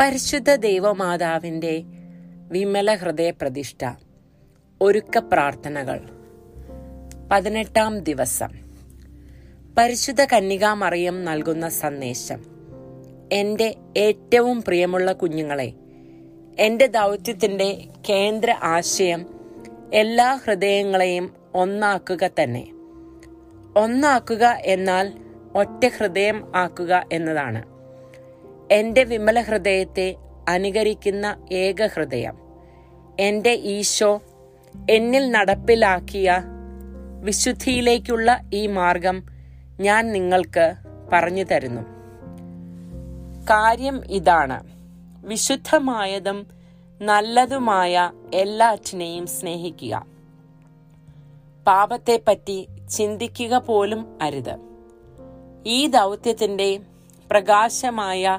പരിശുദ്ധ ദൈവമാതാവിന്റെ വിമല ഹൃദയ പ്രതിഷ്ഠ ഒരുക്ക പ്രാർത്ഥനകൾ പതിനെട്ടാം ദിവസം. പരിശുദ്ധ കന്യകാമറിയം നൽകുന്ന സന്ദേശം. എന്റെ ഏറ്റവും പ്രിയമുള്ള കുഞ്ഞുങ്ങളെ എന്റെ ദൗത്യത്തിന്റെ കേന്ദ്ര ആശയം എല്ലാ ഹൃദയങ്ങളെയും ഒന്നാക്കുക തന്നെ. ഒന്നാക്കുക എന്നാൽ ഒറ്റ ഹൃദയം ആക്കുക എന്നതാണ്. എന്റെ വിമല ഹൃദയത്തെ അനുകരിക്കുന്ന ഏക ഹൃദയം. എന്റെ ഈശോ എന്നിൽ നടപ്പിലാക്കിയ വിശുദ്ധിയിലേക്കുള്ള ഈ മാർഗം ഞാൻ നിങ്ങൾക്ക് പറഞ്ഞു തരുന്നു. കാര്യം ഇതാണ്. വിശുദ്ധമായതും നല്ലതുമായ എല്ലാറ്റിനെയും സ്നേഹിക്കുക. പാപത്തെപ്പറ്റി ചിന്തിക്കുക പോലും അരുത്. ഈ ദൗത്യത്തിന്റെ പ്രകാശമായ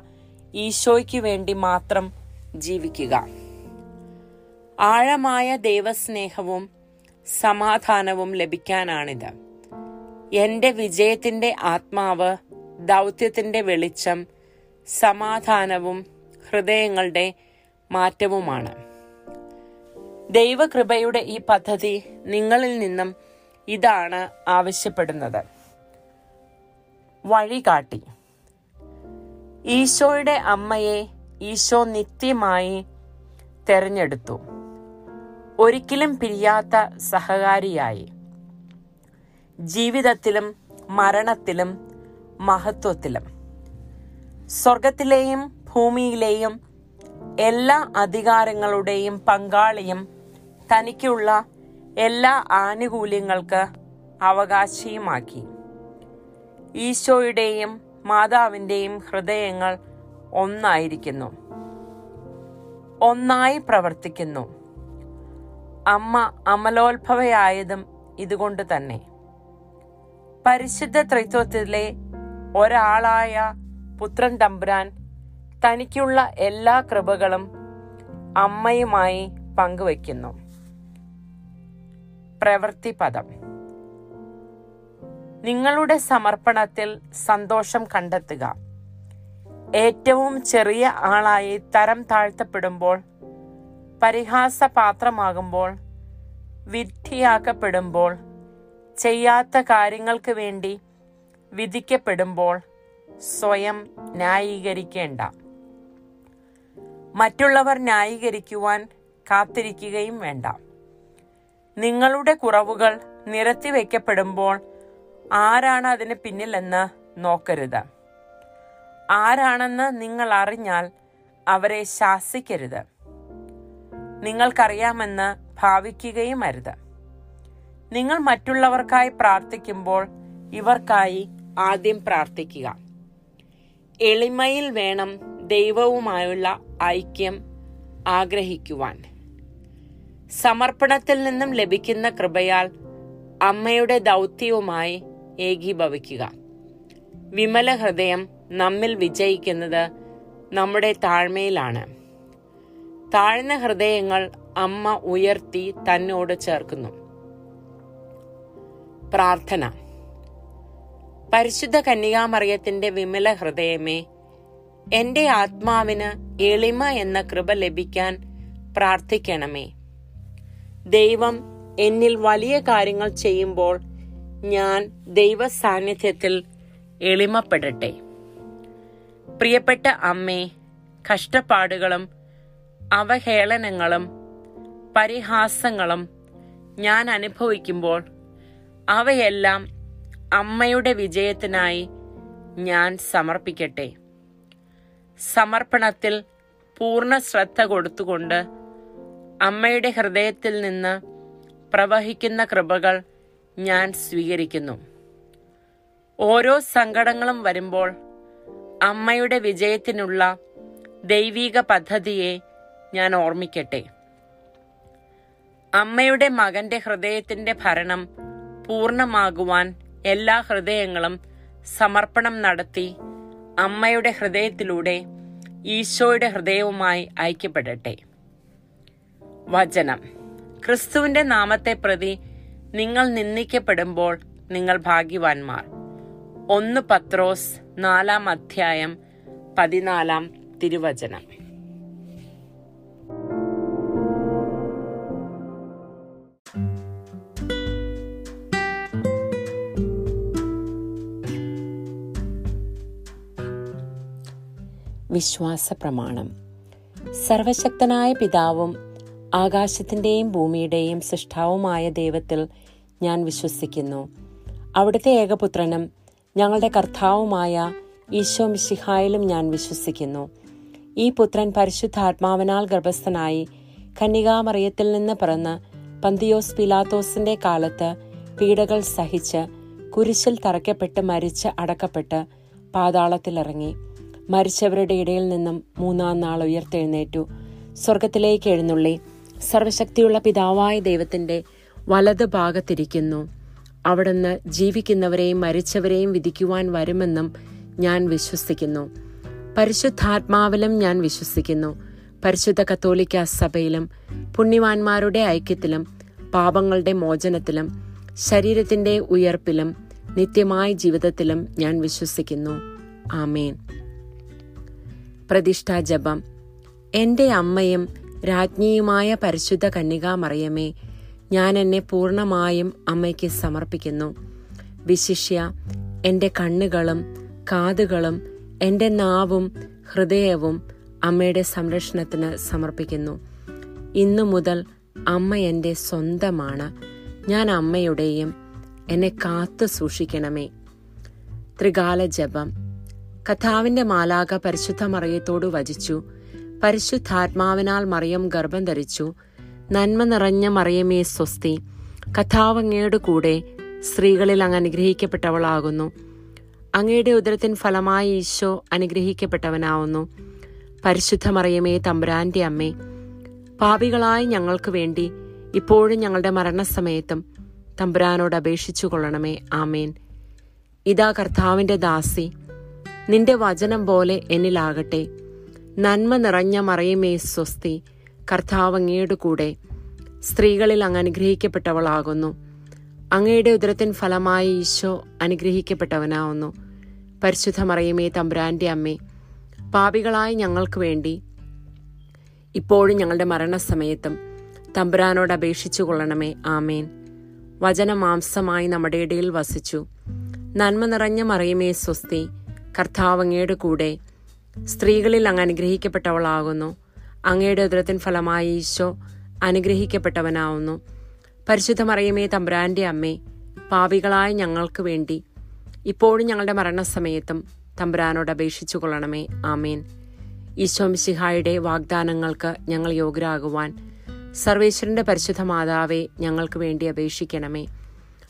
ഈശോയ്ക്ക് വേണ്ടി മാത്രം ജീവിക്കുക. ആഴമായ ദൈവസ്നേഹവും സമാധാനവും ലഭിക്കാനാണിത്. എന്റെ വിജയത്തിന്റെ ആത്മാവ് ദൗത്യത്തിന്റെ വെളിച്ചം സമാധാനവും ഹൃദയങ്ങളുടെ മാറ്റവുമാണ്. ദൈവകൃപയുടെ ഈ പദ്ധതി നിങ്ങളിൽ നിന്നും ഇതാണ് ആവശ്യപ്പെടുന്നത്. വഴികാട്ടി. ഈശോയുടെ അമ്മയെ ഈശോ നിത്യമായി തെരഞ്ഞെടുത്തു. ഒരിക്കലും പിരിയാത്ത സഹകാരിയായി. ജീവിതത്തിലും മരണത്തിലും മഹത്വത്തിലും. സ്വർഗത്തിലെയും ഭൂമിയിലെയും എല്ലാ അധികാരങ്ങളുടെയും പങ്കാളിയും തനിക്കുള്ള എല്ലാ ആനുകൂല്യങ്ങൾക്ക് അവകാശിയുമാക്കി. ഈശോയുടെയും മാതാവിന്റെയും ഹൃദയങ്ങൾ ഒന്നായിരിക്കുന്നു. ഒന്നായി പ്രവർത്തിക്കുന്നു. അമ്മ അമലോത്ഭവയായതും ഇതുകൊണ്ട് തന്നെ. പരിശുദ്ധ ത്രിത്വത്തിലെ ഒരാളായ പുത്രൻ തമ്പുരാൻ തനിക്കുള്ള എല്ലാ കൃപകളും അമ്മയുമായി പങ്കുവയ്ക്കുന്നു. പ്രവൃത്തി പദം. നിങ്ങളുടെ സമർപ്പണത്തിൽ സന്തോഷം കണ്ടെത്തുക. ഏറ്റവും ചെറിയ ആളായി തരം താഴ്ത്തപ്പെടുമ്പോൾ പരിഹാസപാത്രമാകുമ്പോൾ വിധിയാക്കപ്പെടുമ്പോൾ ചെയ്യാത്ത കാര്യങ്ങൾക്ക് വേണ്ടി വിധിക്കപ്പെടുമ്പോൾ സ്വയം ന്യായീകരിക്കേണ്ട. മറ്റുള്ളവർ ന്യായീകരിക്കുവാൻ കാത്തിരിക്കുകയും വേണ്ട. നിങ്ങളുടെ കുറവുകൾ നിരത്തിവെക്കപ്പെടുമ്പോൾ ആരാണ് അതിന് പിന്നിലെന്ന് നോക്കരുത്. ആരാണെന്ന് നിങ്ങൾ അറിഞ്ഞാൽ അവരെ ശാസിക്കരുത്. നിങ്ങൾക്കറിയാമെന്ന് ഭാവിക്കുകയും അരുത്. നിങ്ങൾ മറ്റുള്ളവർക്കായി പ്രാർത്ഥിക്കുമ്പോൾ ഇവർക്കായി ആദ്യം പ്രാർത്ഥിക്കുക. എളിമയിൽ വേണം ദൈവവുമായുള്ള ഐക്യം ആഗ്രഹിക്കുവാൻ. സമർപ്പണത്തിൽ നിന്നും ലഭിക്കുന്ന കൃപയാൽ അമ്മയുടെ ദൗത്യവുമായി ഏകീഭവിക്കുക. വിമല ഹൃദയം നമ്മിൽ വിജയിക്കുന്നത് നമ്മുടെ താഴ്മയിലാണ്. താഴ്ന്ന ഹൃദയങ്ങൾ അമ്മ ഉയർത്തി തന്നോട് ചേർക്കുന്നു. പ്രാർത്ഥന. പരിശുദ്ധ കന്യകാമറിയത്തിന്റെ വിമല ഹൃദയമേ എന്റെ ആത്മാവിന് എളിമ എന്ന കൃപ ലഭിക്കാൻ പ്രാർത്ഥിക്കണമേ. ദൈവം എന്നിൽ വലിയ കാര്യങ്ങൾ ചെയ്യുമ്പോൾ ഞാൻ ദൈവ സാന്നിധ്യത്തിൽ എളിമപ്പെടട്ടെ. പ്രിയപ്പെട്ട അമ്മേ കഷ്ടപ്പാടുകളും അവഹേളനങ്ങളും പരിഹാസങ്ങളും ഞാൻ അനുഭവിക്കുമ്പോൾ അവയെല്ലാം അമ്മയുടെ വിജയത്തിനായി ഞാൻ സമർപ്പിക്കട്ടെ. സമർപ്പണത്തിൽ പൂർണ ശ്രദ്ധ കൊടുത്തുകൊണ്ട് അമ്മയുടെ ഹൃദയത്തിൽ നിന്ന് പ്രവഹിക്കുന്ന കൃപകൾ ഞാൻ സ്വീകരിക്കുന്നു. ഓരോ സങ്കടങ്ങളും വരുമ്പോൾ അമ്മയുടെ വിജയത്തിനുള്ള ദൈവീക പദ്ധതിയെ ഞാൻ ഓർമ്മിക്കട്ടെ. അമ്മയുടെ മകന്റെ ഹൃദയത്തിന്റെ ഭരണം പൂർണമാകുവാൻ എല്ലാ ഹൃദയങ്ങളും സമർപ്പണം നടത്തി അമ്മയുടെ ഹൃദയത്തിലൂടെ ഈശോയുടെ ഹൃദയവുമായി ഐക്യപ്പെടട്ടെ. വചനം. ക്രിസ്തുവിന്റെ നാമത്തെ പ്രതി നിങ്ങൾ നിന്ദിക്കപ്പെടുമ്പോൾ നിങ്ങൾ ഭാഗ്യവാന്മാർ. ഒന്ന് പത്രോസ് നാലാം അധ്യായം പതിനാലാം തിരുവചനം. വിശ്വാസ പ്രമാണം സർവശക്തനായ പിതാവും ആകാശത്തിന്റെയും ഭൂമിയുടെയും സൃഷ്ടാവുമായ ദൈവത്തിൽ ഞാൻ വിശ്വസിക്കുന്നു. അവിടുത്തെ ഏകപുത്രനും ഞങ്ങളുടെ കർത്താവുമായ ഈശോ മിശിഹായിലും ഞാൻ വിശ്വസിക്കുന്നു. ഈ പുത്രൻ പരിശുദ്ധാത്മാവിനാൽ ഗർഭസ്ഥനായി കന്യകാമറിയത്തിൽ നിന്ന് പിറന്ന് പന്തിയോസ് പിലാത്തോസിന്റെ കാലത്ത് പീഡകൾ സഹിച്ച് കുരിശിൽ തറയ്ക്കപ്പെട്ട് മരിച്ച് അടക്കപ്പെട്ട് പാതാളത്തിലിറങ്ങി. മരിച്ചവരുടെ ഇടയിൽ നിന്നും മൂന്നാം നാൾ ഉയർത്തെഴുന്നേറ്റു. സ്വർഗത്തിലേക്ക് എഴുന്നള്ളി. സർവശക്തിയുള്ള പിതാവായ ദൈവത്തിന്റെ വലത് ഭാഗത്തിരിക്കുന്നു. അവിടുന്ന് ജീവിക്കുന്നവരെയും മരിച്ചവരെയും വിധിക്കുവാൻ വരുമെന്നും ഞാൻ വിശ്വസിക്കുന്നു. പരിശുദ്ധാത്മാവിലും ഞാൻ വിശ്വസിക്കുന്നു. പരിശുദ്ധ കത്തോലിക്ക സഭയിലും പുണ്യവാന്മാരുടെ ഐക്യത്തിലും പാപങ്ങളുടെ മോചനത്തിലും ശരീരത്തിന്റെ ഉയർപ്പിലും നിത്യമായ ജീവിതത്തിലും ഞാൻ വിശ്വസിക്കുന്നു. ആമേൻ. പ്രതിഷ്ഠാ ജപം. എന്റെ അമ്മയും രാജ്ഞിയുമായ പരിശുദ്ധ കന്യകാമറിയമേ ഞാൻ എന്നെ പൂർണമായും അമ്മയ്ക്ക് സമർപ്പിക്കുന്നു. വിശിഷ്യ എന്റെ കണ്ണുകളും കാതുകളും എന്റെ നാവും ഹൃദയവും അമ്മയുടെ സംരക്ഷണത്തിന് സമർപ്പിക്കുന്നു. ഇന്നു മുതൽ അമ്മ എന്റെ സ്വന്തമാണ്. ഞാൻ അമ്മയുടെയും എന്നെ കാത്തു സൂക്ഷിക്കണമേ. ത്രികാല ജപം കഥാവിന്റെ മാലാക പരിശുദ്ധ മറിയത്തോട് വചിച്ചു പരിശുദ്ധാത്മാവിനാൽ മറിയം ഗർഭം ധരിച്ചു. നന്മ നിറഞ്ഞ മറിയമേ സ്വസ്തി. കഥാവങ്ങയുടെ കൂടെ സ്ത്രീകളിൽ അങ്ങ് അനുഗ്രഹിക്കപ്പെട്ടവളാകുന്നു. അങ്ങയുടെ ഉദരത്തിൻ ഫലമായി ഈശോ അനുഗ്രഹിക്കപ്പെട്ടവനാവുന്നു. പരിശുദ്ധ മറിയമേ തമ്പുരാന്റെ അമ്മേ പാപികളായി ഞങ്ങൾക്ക് വേണ്ടി ഇപ്പോഴും ഞങ്ങളുടെ മരണസമയത്തും തമ്പുരാനോട് അപേക്ഷിച്ചു കൊള്ളണമേ ആമേൻ. ഇതാ കർത്താവിന്റെ ദാസി. നിന്റെ വചനം പോലെ എന്നിലാകട്ടെ. നന്മ നിറഞ്ഞ മറയമേ സ്വസ്തി കർത്താവ് അങ്ങയുടെ കൂടെ. സ്ത്രീകളിൽ അങ്ങ് അനുഗ്രഹിക്കപ്പെട്ടവളാകുന്നു. അങ്ങയുടെ ഉദരത്തിൻ ഫലമായി ഈശോ അനുഗ്രഹിക്കപ്പെട്ടവനാവുന്നു. പരിശുദ്ധ മറിയമേ തമ്പുരാന്റെ അമ്മേ പാപികളായ ഞങ്ങൾക്ക് വേണ്ടി ഇപ്പോഴും ഞങ്ങളുടെ മരണസമയത്തും തമ്പുരാനോട് അപേക്ഷിച്ചു കൊള്ളണമേ. ആമേൻ. വചനമാംസമായി നമ്മുടെ ഇടയിൽ വസിച്ചു. നന്മ നിറഞ്ഞ മറിയമേ സ്വസ്തി കർത്താവങ്ങയുടെ കൂടെ. സ്ത്രീകളിൽ അങ്ങ് അനുഗ്രഹിക്കപ്പെട്ടവളാകുന്നു. അങ്ങയുടെ ഉദരത്തിൻ ഫലമായി ഈശോ അനുഗ്രഹിക്കപ്പെട്ടവനാവുന്നു. പരിശുദ്ധ മറിയമേ തമ്പുരാന്റെ അമ്മേ പാപികളായ ഞങ്ങൾക്ക് വേണ്ടി ഇപ്പോഴും ഞങ്ങളുടെ മരണസമയത്തും തമ്പുരാനോട് അപേക്ഷിച്ചു കൊള്ളണമേ ആമേൻ മിസിഹായുടെ വാഗ്ദാനങ്ങൾക്ക് ഞങ്ങൾ യോഗ്യരാകുവാൻ സർവേശ്വരന്റെ പരിശുദ്ധ മാതാവെ ഞങ്ങൾക്ക് വേണ്ടി അപേക്ഷിക്കണമേ.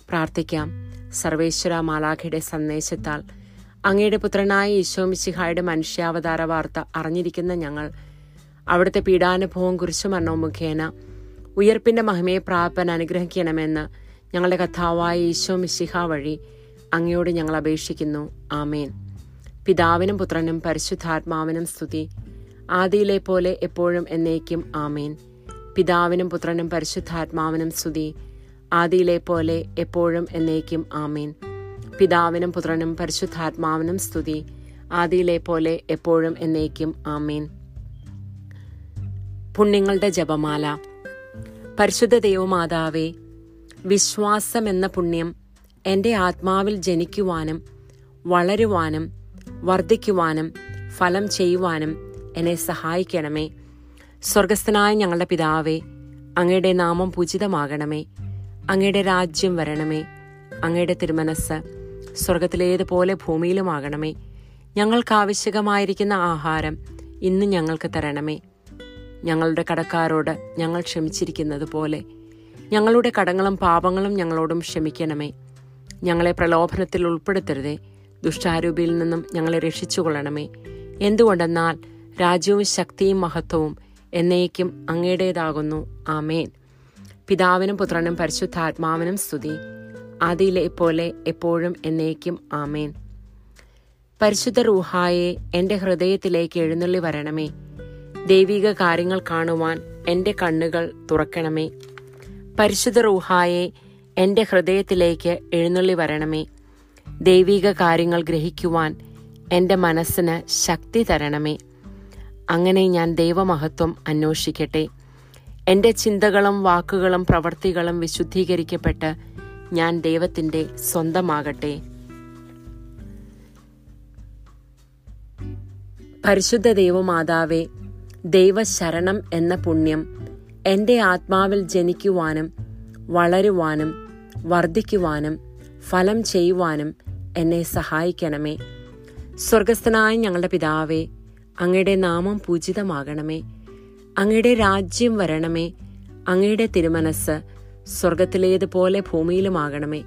പ്രാർത്ഥിക്കാം. സർവേശ്വര മാലാഖയുടെ സന്ദേശത്താൽ അങ്ങയുടെ പുത്രനായ ഈശോ മിശിഹായുടെ മനുഷ്യാവതാര വാർത്ത അറിഞ്ഞിരിക്കുന്ന ഞങ്ങൾ. അവിടുത്തെ പീഡാനുഭവം കുരിശുമരണവും മുഖേന ഉയർപ്പിന്റെ മഹിമയെ പ്രാപൻ അനുഗ്രഹിക്കണമെന്ന് ഞങ്ങളുടെ കഥാവായ ഈശോ മിശിഹ വഴി അങ്ങയോട് ഞങ്ങൾ അപേക്ഷിക്കുന്നു. ആമേൻ. പിതാവിനും പുത്രനും പരിശുദ്ധാത്മാവിനും സ്തുതി. ആദിയിലെ പോലെ എപ്പോഴും എന്നേക്കും ആമേൻ. പിതാവിനും പുത്രനും പരിശുദ്ധാത്മാവിനും സ്തുതി. ആദിയിലെ പോലെ എപ്പോഴും എന്നേക്കും ആമേൻ. പിതാവിനും പുത്രനും പരിശുദ്ധാത്മാവിനും സ്തുതി. ആദിയിലെ പോലെ എപ്പോഴും എന്നേക്കും ആമീൻ. പുണ്യങ്ങളുടെ ജപമാല. പരിശുദ്ധ ദൈവമാതാവേ വിശ്വാസം എന്ന പുണ്യം എന്റെ ആത്മാവിൽ ജനിക്കുവാനും വളരുവാനും വർദ്ധിക്കുവാനും ഫലം ചെയ്യുവാനും എന്നെ സഹായിക്കണമേ. സ്വർഗസ്ഥനായ ഞങ്ങളുടെ പിതാവേ അങ്ങയുടെ നാമം പൂജിതമാകണമേ. അങ്ങയുടെ രാജ്യം വരണമേ. അങ്ങയുടെ തിരുമനസ്. സ്വർഗത്തിലേതുപോലെ ഭൂമിയിലുമാകണമേ. ഞങ്ങൾക്ക് ആവശ്യകമായിരിക്കുന്ന ആഹാരം ഇന്ന് ഞങ്ങൾക്ക് തരണമേ. ഞങ്ങളുടെ കടക്കാരോട് ഞങ്ങൾ ക്ഷമിച്ചിരിക്കുന്നത് പോലെ ഞങ്ങളുടെ കടങ്ങളും പാപങ്ങളും ഞങ്ങളോടും ക്ഷമിക്കണമേ. ഞങ്ങളെ പ്രലോഭനത്തിൽ ഉൾപ്പെടുത്തരുതേ. ദുഷ്ടാരൂപിയിൽ നിന്നും ഞങ്ങളെ രക്ഷിച്ചുകൊള്ളണമേ. എന്തുകൊണ്ടെന്നാൽ രാജ്യവും ശക്തിയും മഹത്വവും എന്നേക്കും അങ്ങയുടേതാകുന്നു. ആമേൻ. പിതാവിനും പുത്രനും പരിശുദ്ധാത്മാവിനും സ്തുതി. ആദിയിലെ പോലെ എപ്പോഴും എന്നേക്കും ആമേൻ. പരിശുദ്ധ റൂഹായെ എന്റെ ഹൃദയത്തിലേക്ക് എഴുന്നള്ളി വരണമേ. ദൈവിക കാര്യങ്ങൾ കാണുവാൻ എന്റെ കണ്ണുകൾ തുറക്കണമേ. പരിശുദ്ധ റൂഹായെ എന്റെ ഹൃദയത്തിലേക്ക് എഴുന്നള്ളി വരണമേ. ദൈവിക കാര്യങ്ങൾ ഗ്രഹിക്കുവാൻ എന്റെ മനസ്സിന് ശക്തി തരണമേ. അങ്ങനെ ഞാൻ ദൈവമഹത്വം അന്വേഷിക്കട്ടെ. എന്റെ ചിന്തകളും വാക്കുകളും പ്രവർത്തികളും വിശുദ്ധീകരിക്കപ്പെട്ട് ഞാൻ ദൈവത്തിന്റെ സ്വന്തമാകട്ടെ. പരിശുദ്ധ ദൈവമാതാവേ ദൈവശരണം എന്ന പുണ്യം എന്റെ ആത്മാവിൽ ജനിക്കുവാനും വളരുവാനും വർദ്ധിക്കുവാനും ഫലം ചെയ്യുവാനും എന്നെ സഹായിക്കണമേ. സ്വർഗസ്ഥനായ ഞങ്ങളുടെ പിതാവേ അങ്ങയുടെ നാമം പൂജിതമാകണമേ. അങ്ങയുടെ രാജ്യം വരണമേ. അങ്ങയുടെ തിരുമനസ് സ്വർഗത്തിലേതുപോലെ ഭൂമിയിലുമാകണമേ.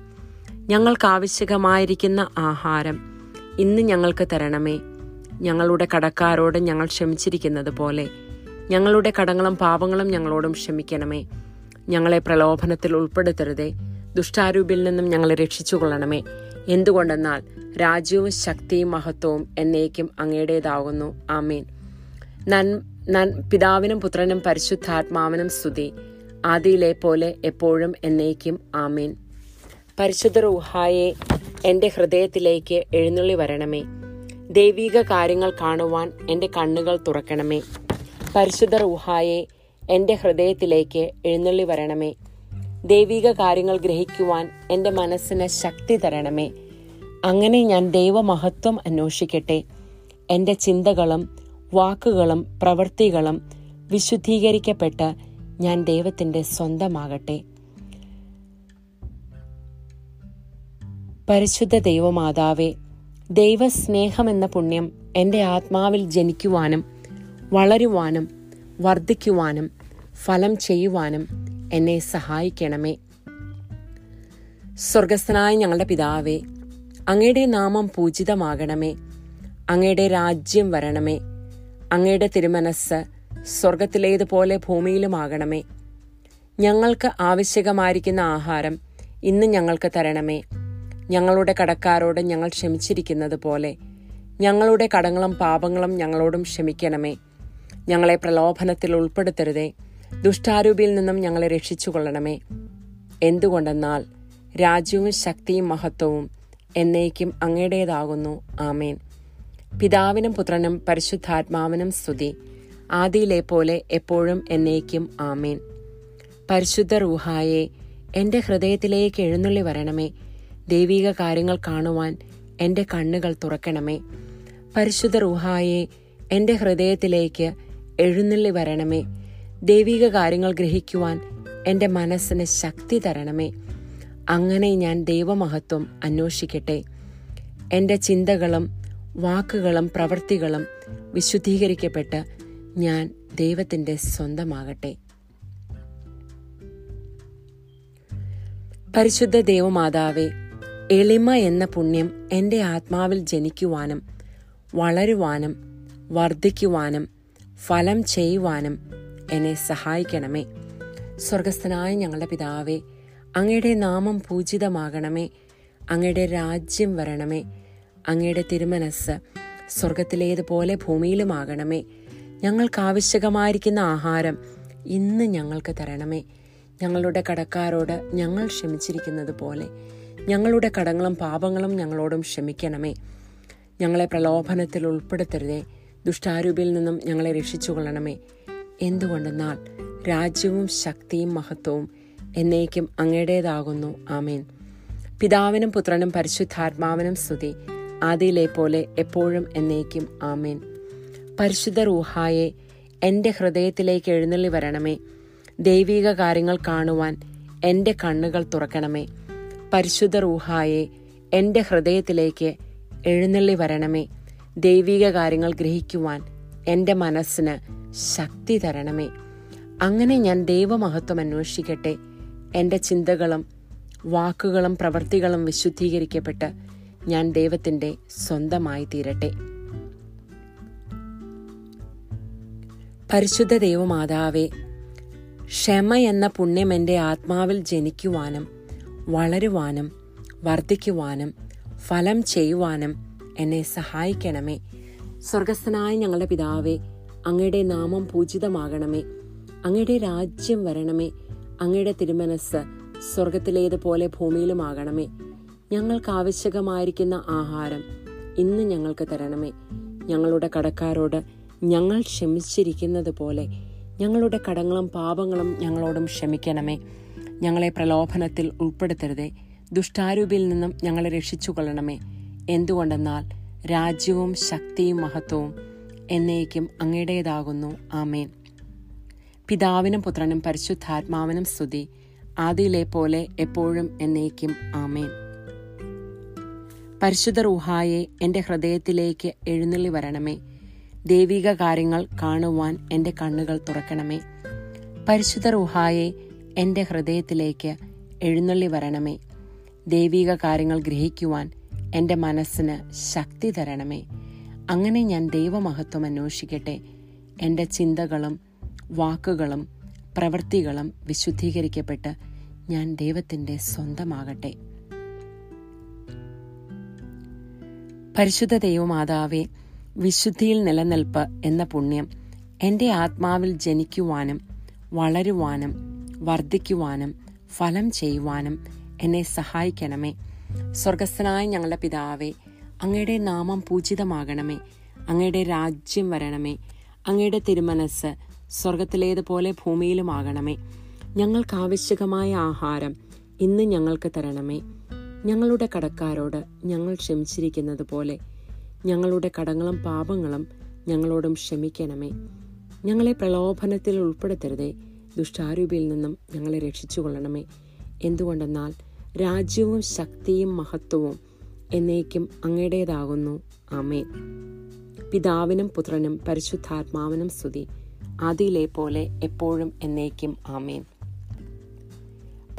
ഞങ്ങൾക്ക് ആവശ്യകമായിരിക്കുന്ന ആഹാരം ഇന്ന് ഞങ്ങൾക്ക് തരണമേ. ഞങ്ങളുടെ കടക്കാരോട് ഞങ്ങൾ ക്ഷമിച്ചിരിക്കുന്നത് പോലെ ഞങ്ങളുടെ കടങ്ങളും പാപങ്ങളും ഞങ്ങളോടും ക്ഷമിക്കണമേ. ഞങ്ങളെ പ്രലോഭനത്തിൽ ഉൾപ്പെടുത്തരുതേ. ദുഷ്ടാരൂപിൽ നിന്നും ഞങ്ങളെ രക്ഷിച്ചുകൊള്ളണമേ. എന്തുകൊണ്ടെന്നാൽ രാജ്യവും ശക്തിയും മഹത്വവും എന്നേക്കും അങ്ങയുടേതാകുന്നു. ആമീൻ. നൻ നൻ പിതാവിനും പുത്രനും പരിശുദ്ധാത്മാവിനും സ്തുതി. ആദിയിലെ പോലെ എപ്പോഴും എന്നേക്കും ആമീൻ. പരിശുദ്ധ റൂഹായെ എന്റെ ഹൃദയത്തിലേക്ക് എഴുന്നള്ളി വരണമേ. ദൈവീക കാര്യങ്ങൾ കാണുവാൻ എന്റെ കണ്ണുകൾ തുറക്കണമേ. പരിശുദ്ധ റൂഹായെ എന്റെ ഹൃദയത്തിലേക്ക് എഴുന്നള്ളി വരണമേ. ദൈവീക കാര്യങ്ങൾ ഗ്രഹിക്കുവാൻ എന്റെ മനസ്സിന് ശക്തി തരണമേ. അങ്ങനെ ഞാൻ ദൈവമഹത്വം അന്വേഷിക്കട്ടെ. എന്റെ ചിന്തകളും വാക്കുകളും പ്രവൃത്തികളും വിശുദ്ധീകരിക്കപ്പെട്ട് ഞാൻ ദൈവത്തിന്റെ സ്വന്തമാകട്ടെ. പരിശുദ്ധ ദൈവമാതാവേ ദൈവസ്നേഹം എന്ന പുണ്യം എന്റെ ആത്മാവിൽ ജനിക്കുവാനും വളരുവാനും വർദ്ധിക്കുവാനും ഫലം ചെയ്യുവാനും എന്നെ സഹായിക്കണമേ. സ്വർഗസ്ഥനായ ഞങ്ങളുടെ പിതാവേ അങ്ങയുടെ നാമം പൂജിതമാകണമേ. അങ്ങയുടെ രാജ്യം വരണമേ. അങ്ങയുടെ തിരുമനസ് സ്വർഗത്തിലേതുപോലെ ഭൂമിയിലുമാകണമേ. ഞങ്ങൾക്ക് ആവശ്യകമായിരിക്കുന്ന ആഹാരം ഇന്ന് ഞങ്ങൾക്ക് തരണമേ. ഞങ്ങളുടെ കടക്കാരോട് ഞങ്ങൾ ക്ഷമിച്ചിരിക്കുന്നത് പോലെ ഞങ്ങളുടെ കടങ്ങളും പാപങ്ങളും ഞങ്ങളോടും ക്ഷമിക്കണമേ. ഞങ്ങളെ പ്രലോഭനത്തിൽ ഉൾപ്പെടുത്തരുതേ. ദുഷ്ടാരൂപിയിൽ നിന്നും ഞങ്ങളെ രക്ഷിച്ചുകൊള്ളണമേ. എന്തുകൊണ്ടെന്നാൽ രാജ്യവും ശക്തിയും മഹത്വവും എന്നേക്കും അങ്ങയുടേതാകുന്നു. ആമേൻ. പിതാവിനും പുത്രനും പരിശുദ്ധാത്മാവിനും സ്തുതി. ആദിയിലെ പോലെ എപ്പോഴും എന്നേക്കും ആമേൻ. പരിശുദ്ധ റൂഹായെ എന്റെ ഹൃദയത്തിലേക്ക് എഴുന്നള്ളി വരണമേ. ദൈവിക കാര്യങ്ങൾ കാണുവാൻ എന്റെ കണ്ണുകൾ തുറക്കണമേ. പരിശുദ്ധ റൂഹായെ എന്റെ ഹൃദയത്തിലേക്ക് എഴുന്നള്ളി വരണമേ. ദൈവിക കാര്യങ്ങൾ ഗ്രഹിക്കുവാൻ എന്റെ മനസ്സിന് ശക്തി തരണമേ. അങ്ങനെ ഞാൻ ദൈവമഹത്വം അന്വേഷിക്കട്ടെ. എന്റെ ചിന്തകളും വാക്കുകളും പ്രവൃത്തികളും വിശുദ്ധീകരിക്കപ്പെട്ട് ഞാൻ ദൈവത്തിന്റെ സ്വന്തമാകട്ടെ. പരിശുദ്ധ ദേവമാതാവെ എളിമ എന്ന പുണ്യം എന്റെ ആത്മാവിൽ ജനിക്കുവാനും വളരുവാനും വർദ്ധിക്കുവാനും ഫലം ചെയ്യുവാനും എന്നെ സഹായിക്കണമേ. സ്വർഗസ്ഥനായ ഞങ്ങളുടെ പിതാവേ അങ്ങയുടെ നാമം പൂജിതമാകണമേ. അങ്ങയുടെ രാജ്യം വരണമേ. അങ്ങയുടെ തിരുമനസ് സ്വർഗത്തിലേതുപോലെ ഭൂമിയിലുമാകണമേ. ഞങ്ങൾക്ക് ആവശ്യകമായിരിക്കുന്ന ആഹാരം ഇന്ന് ഞങ്ങൾക്ക് തരണമേ. ഞങ്ങളുടെ കടക്കാരോട് ഞങ്ങൾ ക്ഷമിച്ചിരിക്കുന്നത് പോലെ ഞങ്ങളുടെ കടങ്ങളും പാപങ്ങളും ഞങ്ങളോടും ക്ഷമിക്കണമേ. ഞങ്ങളെ പ്രലോഭനത്തിൽ ഉൾപ്പെടുത്തരുതേ. ദുഷ്ടാരൂപിൽ നിന്നും ഞങ്ങളെ രക്ഷിച്ചുകൊള്ളണമേ. എന്തുകൊണ്ടെന്നാൽ രാജ്യവും ശക്തിയും മഹത്വവും എന്നേക്കും അങ്ങയുടേതാകുന്നു. ആമേൻ. പിതാവിനും പുത്രനും പരിശുദ്ധാത്മാവിനും സ്തുതി. ആദിയിലെ പോലെ എപ്പോഴും എന്നേക്കും ആമേൻ. പരിശുദ്ധ റൂഹായെ എന്റെ ഹൃദയത്തിലേക്ക് എഴുന്നള്ളി വരണമേ. ദൈവിക കാര്യങ്ങൾ കാണുവാൻ എന്റെ കണ്ണുകൾ തുറക്കണമേ. പരിശുദ്ധ റൂഹായെ എന്റെ ഹൃദയത്തിലേക്ക് എഴുന്നള്ളി വരണമേ. ദൈവിക കാര്യങ്ങൾ ഗ്രഹിക്കുവാൻ എന്റെ മനസ്സിന് ശക്തി തരണമേ. അങ്ങനെ ഞാൻ ദൈവമഹത്വം അന്വേഷിക്കട്ടെ. എന്റെ ചിന്തകളും വാക്കുകളും പ്രവർത്തികളും വിശുദ്ധീകരിക്കപ്പെട്ട് ഞാൻ ദൈവത്തിന്റെ സ്വന്തമായി തീരട്ടെ. പരിശുദ്ധ ദൈവമാതാവേ ക്ഷമ എന്ന പുണ്യം എന്റെ ആത്മാവിൽ ജനിക്കുവാനും വളരുവാനും വർദ്ധിക്കുവാനും ഫലം ചെയ്യുവാനും എന്നെ സഹായിക്കണമേ. സ്വർഗസ്ഥനായ ഞങ്ങളുടെ പിതാവേ അങ്ങയുടെ നാമം പൂജിതമാകണമേ. അങ്ങയുടെ രാജ്യം വരണമേ. അങ്ങയുടെ തിരുമനസ് സ്വർഗത്തിലേതുപോലെ ഭൂമിയിലുമാകണമേ. ഞങ്ങൾക്ക് ആവശ്യകമായിരിക്കുന്ന ആഹാരം ഇന്ന് ഞങ്ങൾക്ക് തരണമേ. ഞങ്ങളുടെ കടക്കാരോട് ഞങ്ങൾ ക്ഷമിച്ചിരിക്കുന്നത് പോലെ ഞങ്ങളുടെ കടങ്ങളും പാപങ്ങളും ഞങ്ങളോടും ക്ഷമിക്കണമേ. ഞങ്ങളെ പ്രലോഭനത്തിൽ ഉൾപ്പെടുത്തരുതേ. ദുഷ്ടാരൂപിൽ നിന്നും ഞങ്ങളെ രക്ഷിച്ചുകൊള്ളണമേ. എന്തുകൊണ്ടെന്നാൽ രാജ്യവും ശക്തിയും മഹത്വവും എന്നേക്കും അങ്ങയുടേതാകുന്നു. ആമേൻ. പിതാവിനും പുത്രനും പരിശുദ്ധാത്മാവിനും സ്തുതി. ആദിയിലെ പോലെ എപ്പോഴും എന്നേക്കും ആമേൻ. പരിശുദ്ധ റുഹായെ എന്റെ ഹൃദയത്തിലേക്ക് എഴുന്നള്ളി വരണമേ. ദൈവിക കാര്യങ്ങൾ കാണുവാൻ എന്റെ കണ്ണുകൾ തുറക്കണമേ. പരിശുദ്ധ റുഹായെ എന്റെ ഹൃദയത്തിലേക്ക് എഴുന്നള്ളി വരണമേ. ദൈവിക കാര്യങ്ങൾ ഗ്രഹിക്കുവാൻ എന്റെ മനസ്സിന് ശക്തി തരണമേ. അങ്ങനെ ഞാൻ ദൈവമഹത്വം അന്വേഷിക്കട്ടെ. എന്റെ ചിന്തകളും വാക്കുകളും പ്രവൃത്തികളും വിശുദ്ധീകരിക്കപ്പെട്ട് ഞാൻ ദൈവത്തിന്റെ സ്വന്തമാകട്ടെ. പരിശുദ്ധ ദൈവമാതാവെ വിശുദ്ധിയിൽ നിലനിൽപ്പ് എന്ന പുണ്യം എന്റെ ആത്മാവിൽ ജനിക്കുവാനും വളരുവാനും വർദ്ധിക്കുവാനും ഫലം ചെയ്യുവാനും എന്നെ സഹായിക്കണമേ. സ്വർഗസ്ഥനായ ഞങ്ങളുടെ പിതാവേ അങ്ങയുടെ നാമം പൂജിതമാകണമേ. അങ്ങയുടെ രാജ്യം വരണമേ. അങ്ങയുടെ തിരുമനസ് സ്വർഗത്തിലേതുപോലെ ഭൂമിയിലുമാകണമേ. ഞങ്ങൾക്ക് ആവശ്യകമായ ആഹാരം ഇന്ന് ഞങ്ങൾക്ക് തരണമേ. ഞങ്ങളുടെ കടക്കാരോട് ഞങ്ങൾ ക്ഷമിച്ചിരിക്കുന്നത് പോലെ ഞങ്ങളുടെ കടങ്ങളും പാപങ്ങളും ഞങ്ങളോടും ക്ഷമിക്കണമേ. ഞങ്ങളെ പ്രലോഭനത്തിൽ ഉൾപ്പെടുത്തരുതേ. ദുഷ്ടാരൂപിയിൽ നിന്നും ഞങ്ങളെ രക്ഷിച്ചുകൊള്ളണമേ. എന്തുകൊണ്ടെന്നാൽ രാജ്യവും ശക്തിയും മഹത്വവും എന്നേക്കും അങ്ങയുടേതാകുന്നു. ആമേ പിതാവിനും പുത്രനും പരിശുദ്ധാത്മാവിനും സ്തുതി. ആദിയിലെ പോലെ എപ്പോഴും എന്നേക്കും ആമേൻ.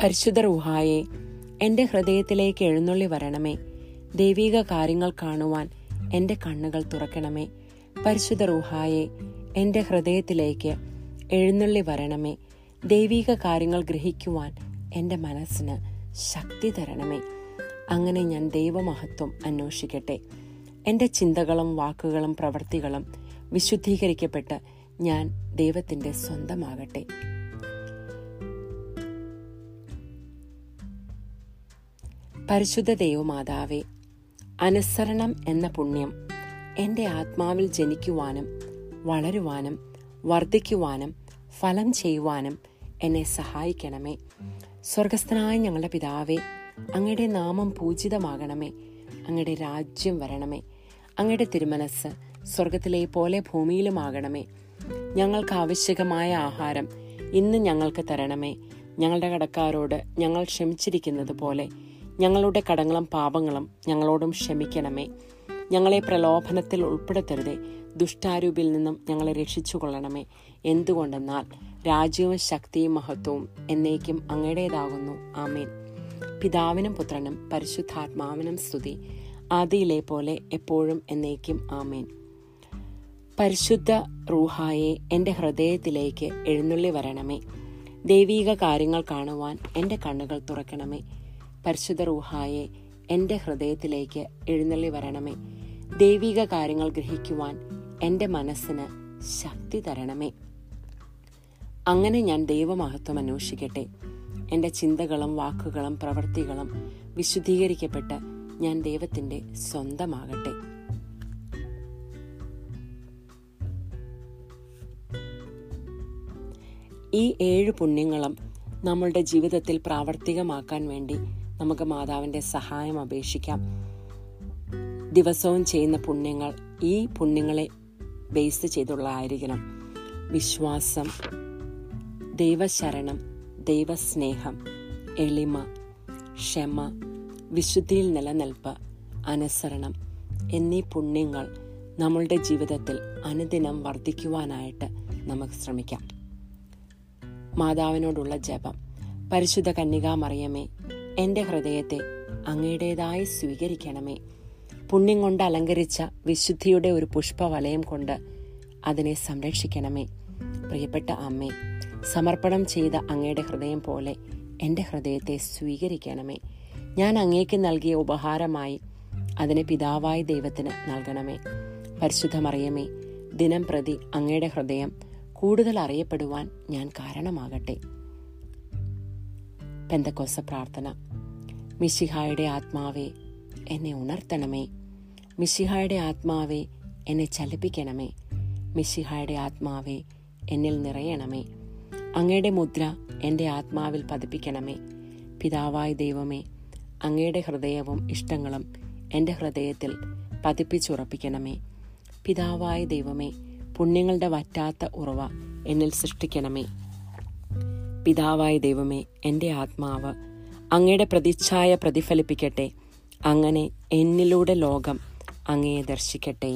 പരിശുദ്ധ റുഹായെ എന്റെ ഹൃദയത്തിലേക്ക് എഴുന്നള്ളി വരണമേ. ദൈവിക കാര്യങ്ങൾ കാണുവാൻ എന്റെ കണ്ണുകൾ തുറക്കണമേ. പരിശുദ്ധ റുഹായെ എന്റെ ഹൃദയത്തിലേക്ക് എഴുന്നള്ളി വരണമേ. ദൈവീക കാര്യങ്ങൾ ഗ്രഹിക്കുവാൻ എന്റെ മനസ്സിന് ശക്തി തരണമേ. അങ്ങനെ ഞാൻ ദൈവമഹത്വം അന്വേഷിക്കട്ടെ. എന്റെ ചിന്തകളും വാക്കുകളും പ്രവൃത്തികളും വിശുദ്ധീകരിക്കപ്പെട്ട് ഞാൻ ദൈവത്തിന്റെ സ്വന്തമാകട്ടെ. പരിശുദ്ധ ദൈവമാതാവേ അനുസരണം എന്ന പുണ്യം. എന്റെ ആത്മാവിൽ ജനിക്കുവാനും വളരുവാനും വർദ്ധിക്കുവാനും ഫലം ചെയ്യുവാനും എന്നെ സഹായിക്കണമേ. സ്വർഗസ്ഥനായ ഞങ്ങളുടെ പിതാവേ അങ്ങയുടെ നാമം പൂജിതമാകണമേ. അങ്ങയുടെ രാജ്യം വരണമേ. അങ്ങയുടെ തിരുമനസ് സ്വർഗത്തിലെ പോലെ ഭൂമിയിലുമാകണമേ. ഞങ്ങൾക്ക് ആവശ്യകമായ ആഹാരം ഇന്ന് ഞങ്ങൾക്ക് തരണമേ. ഞങ്ങളുടെ കടക്കാരോട് ഞങ്ങൾ ക്ഷമിച്ചിരിക്കുന്നത് പോലെ ഞങ്ങളുടെ കടങ്ങളും പാപങ്ങളും ഞങ്ങളോടും ക്ഷമിക്കണമേ. ഞങ്ങളെ പ്രലോഭനത്തിൽ ഉൾപ്പെടുത്തരുതേ. ദുഷ്ടാരൂപിൽ നിന്നും ഞങ്ങളെ രക്ഷിച്ചുകൊള്ളണമേ. എന്തുകൊണ്ടെന്നാൽ രാജ്യവും ശക്തിയും മഹത്വവും എന്നേക്കും അങ്ങയുടേതാകുന്നു. ആമേൻ. പിതാവിനും പുത്രനും പരിശുദ്ധാത്മാവിനും സ്തുതി. ആദിയിലെ പോലെ എപ്പോഴും എന്നേക്കും ആമേൻ. പരിശുദ്ധ റൂഹായെ എന്റെ ഹൃദയത്തിലേക്ക് എഴുന്നള്ളി വരണമേ. ദൈവീക കാര്യങ്ങൾ കാണുവാൻ എന്റെ കണ്ണുകൾ തുറക്കണമേ. പരിശുദ്ധ റൂഹായെ എന്റെ ഹൃദയത്തിലേക്ക് എഴുന്നള്ളി വരണമേ. ദൈവിക കാര്യങ്ങൾ ഗ്രഹിക്കുവാൻ എന്റെ മനസ്സിന് ശക്തി തരണമേ. അങ്ങനെ ഞാൻ ദൈവമഹത്വം അന്വേഷിക്കട്ടെ. എന്റെ ചിന്തകളും വാക്കുകളും പ്രവൃത്തികളും വിശുദ്ധീകരിക്കപ്പെട്ട് ഞാൻ ദൈവത്തിന്റെ സ്വന്തമാകട്ടെ. ഈ ഏഴ് പുണ്യങ്ങളും നമ്മളുടെ ജീവിതത്തിൽ പ്രാവർത്തികമാക്കാൻ വേണ്ടി നമുക്ക് മാതാവിന്റെ സഹായം അപേക്ഷിക്കാം. ദിവസവും ചെയ്യുന്ന പുണ്യങ്ങൾ ഈ പുണ്യങ്ങളെ ബേസ് ചെയ്തുള്ളതായിരിക്കണം. വിശ്വാസം ദൈവശരണം ദൈവസ്നേഹം എളിമ ക്ഷമ വിശുദ്ധിയിൽ നിലനിൽപ്പ് അനുസരണം എന്നീ പുണ്യങ്ങൾ നമ്മളുടെ ജീവിതത്തിൽ അനുദിനം വർദ്ധിക്കുവാനായിട്ട് നമുക്ക് ശ്രമിക്കാം. മാതാവിനോടുള്ള ജപം. പരിശുദ്ധ കന്യകാ മറിയമേ എന്റെ ഹൃദയത്തെ അങ്ങയുടേതായി സ്വീകരിക്കണമേ. പുണ്യം കൊണ്ട് അലങ്കരിച്ച വിശുദ്ധിയുടെ ഒരു പുഷ്പവലയം കൊണ്ട് അതിനെ സംരക്ഷിക്കണമേ. പ്രിയപ്പെട്ട അമ്മേ സമർപ്പണം ചെയ്ത അങ്ങയുടെ ഹൃദയം പോലെ എന്റെ ഹൃദയത്തെ സ്വീകരിക്കണമേ. ഞാൻ അങ്ങേക്ക് നൽകിയ ഉപഹാരമായി അതിനെ പിതാവായ ദൈവത്തിന് നൽകണമേ. പരിശുദ്ധമറിയമേ ദിനം പ്രതി അങ്ങയുടെ ഹൃദയം കൂടുതൽ അറിയപ്പെടുവാൻ ഞാൻ കാരണമാകട്ടെ. പെന്തക്കോസ പ്രാർത്ഥന. മിശിഹായുടെ ആത്മാവെ എന്നെ ഉണർത്തണമേ. മിശിഹായുടെ ആത്മാവെ എന്നെ ചലിപ്പിക്കണമേ. മിശിഹായുടെ ആത്മാവെ എന്നിൽ നിറയണമേ. അങ്ങയുടെ മുദ്ര എന്റെ ആത്മാവിൽ പതിപ്പിക്കണമേ. പിതാവായ ദൈവമേ അങ്ങയുടെ ഹൃദയവും ഇഷ്ടങ്ങളും എന്റെ ഹൃദയത്തിൽ പതിപ്പിച്ചുറപ്പിക്കണമേ. പിതാവായ ദൈവമേ പുണ്യങ്ങളുടെ വറ്റാത്ത ഉറവ എന്നിൽ സൃഷ്ടിക്കണമേ. പിതാവായ ദൈവമേ എന്റെ ആത്മാവ് അങ്ങയുടെ പ്രതിച്ഛായ പ്രതിഫലിപ്പിക്കട്ടെ. അങ്ങനെ എന്നിലൂടെ ലോകം അങ്ങയെ ദർശിക്കട്ടെ.